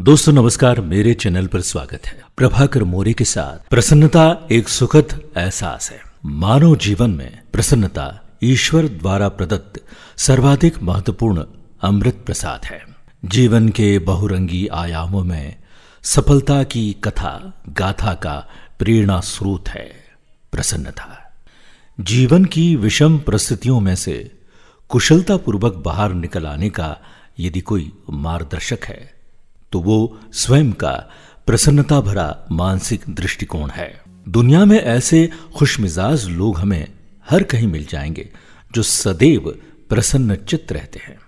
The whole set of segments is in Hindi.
दोस्तों, नमस्कार। मेरे चैनल पर स्वागत है। प्रभाकर मोरे के साथ प्रसन्नता एक सुखद एहसास है। मानव जीवन में प्रसन्नता ईश्वर द्वारा प्रदत्त सर्वाधिक महत्वपूर्ण अमृत प्रसाद है। जीवन के बहुरंगी आयामों में सफलता की कथा, गाथा का प्रेरणा स्रोत है प्रसन्नता। जीवन की विषम परिस्थितियों में से कुशलतापूर्वक बाहर निकल आने का यदि कोई मार्गदर्शक है तो वो स्वयं का प्रसन्नता भरा मानसिक दृष्टिकोण है। दुनिया में ऐसे खुशमिजाज लोग हमें हर कहीं मिल जाएँगे, जो सदैव प्रसन्न चित्त रहते हैं।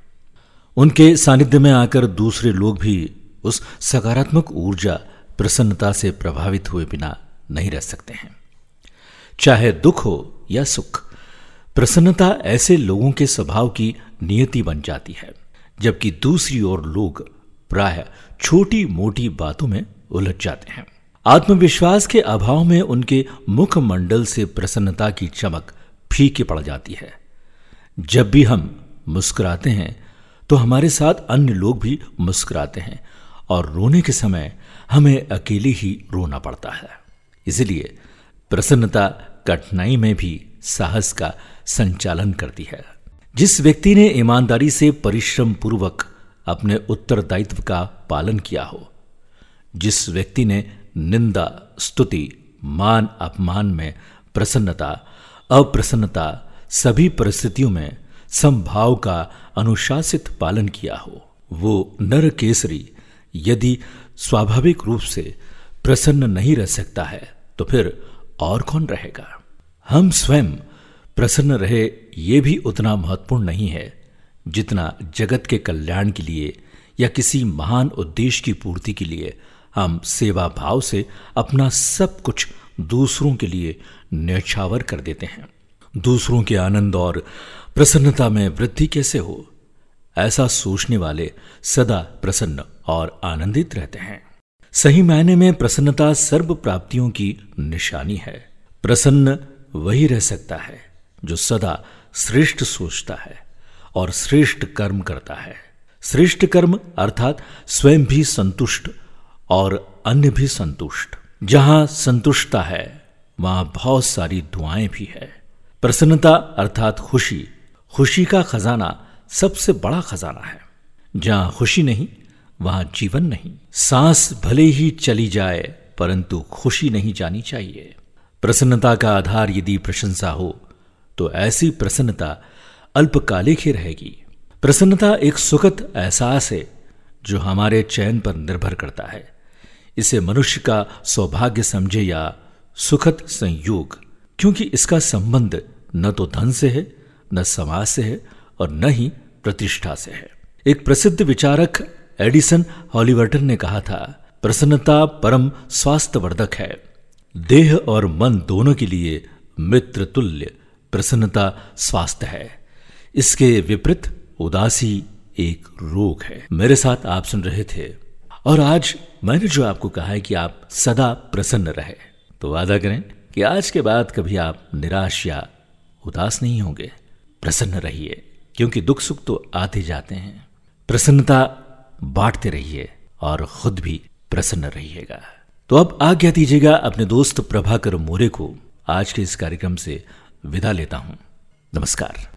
उनके सानिध्य में आकर दूसरे लोग भी उस सकारात्मक ऊर्जा प्रसन्नता से प्रभावित हुए बिना नहीं रह सकते हैं। चाहे दुख हो या सुख, प्रसन्नता ऐसे लोगों के स्वभाव की नियति बन जाती है, जबकि दूसरी ओर लोग प्राय छोटी मोटी बातों में उलझ जाते हैं। आत्मविश्वास के अभाव में उनके मुखमंडल से प्रसन्नता की चमक फीकी पड़ जाती है। जब भी हम मुस्कुराते हैं तो हमारे साथ अन्य लोग भी मुस्कुराते हैं और रोने के समय हमें अकेले ही रोना पड़ता है। इसलिए प्रसन्नता कठिनाई में भी साहस का संचालन करती है। जिस व्यक्ति ने ईमानदारी से परिश्रम पूर्वक अपने उत्तरदायित्व का पालन किया हो। जिस व्यक्ति ने निंदा, स्तुति, मान, अपमान में प्रसन्नता, अप्रसन्नता सभी परिस्थितियों में संभाव का अनुशासित पालन किया हो, वो नर केसरी यदि स्वाभाविक रूप से प्रसन्न नहीं रह सकता है तो फिर और कौन रहेगा? हम स्वयं प्रसन्न रहे ये भी उतना महत्वपूर्ण नहीं है। जितना जगत के कल्याण के लिए या किसी महान उद्देश्य की पूर्ति के लिए, हम सेवा भाव से अपना सब कुछ दूसरों के लिए न्यौछावर कर देते हैं। दूसरों के आनंद और प्रसन्नता में वृद्धि कैसे हो? ऐसा सोचने वाले सदा प्रसन्न और आनंदित रहते हैं। सही मायने में प्रसन्नता सर्व प्राप्तियों की निशानी है। प्रसन्न वही रह सकता है जो सदा श्रेष्ठ सोचता है। और श्रेष्ठ कर्म करता है। श्रेष्ठ कर्म अर्थात स्वयं भी संतुष्ट और अन्य भी संतुष्ट। जहाँ संतुष्टता है, वहाँ बहुत सारी दुआएँ भी है। प्रसन्नता अर्थात खुशी। खुशी का खजाना सबसे बड़ा खजाना है। जहाँ खुशी नहीं, वहाँ जीवन नहीं। सांस भले ही चली जाए, परंतु खुशी नहीं जानी चाहिए। प्रसन्नता का आधार यदि प्रशंसा हो तो ऐसी प्रसन्नता अल्पकालिक ही रहेगी। प्रसन्नता एक सुखद एहसास है, जो हमारे चयन पर निर्भर करता है। इसे मनुष्य का सौभाग्य समझे या सुखद संयोग, क्योंकि इसका संबंध न तो धन से है, न समाज से है, और न ही प्रतिष्ठा से है। एक प्रसिद्ध विचारक एडिसन हॉलीवर्टन ने कहा था, प्रसन्नता परम स्वास्थ्यवर्धक है। देह और मन दोनों के लिए मित्र तुल्य प्रसन्नता स्वास्थ्य है। इसके विपरीत उदासी एक रोग है। मेरे साथ आप सुन रहे थे। और आज मैंने जो आपको कहा है कि आप सदा प्रसन्न रहे। तो वादा करें कि आज के बाद कभी आप निराश या उदास नहीं होंगे। प्रसन्न रहिए, क्योंकि दुख सुख तो आते जाते हैं। प्रसन्नता बांटते रहिए और खुद भी प्रसन्न रहिएगा। तो अब आज्ञा दीजिएगा अपने दोस्त प्रभाकर मोरे को। आज के इस कार्यक्रम से विदा लेता हूँ। नमस्कार।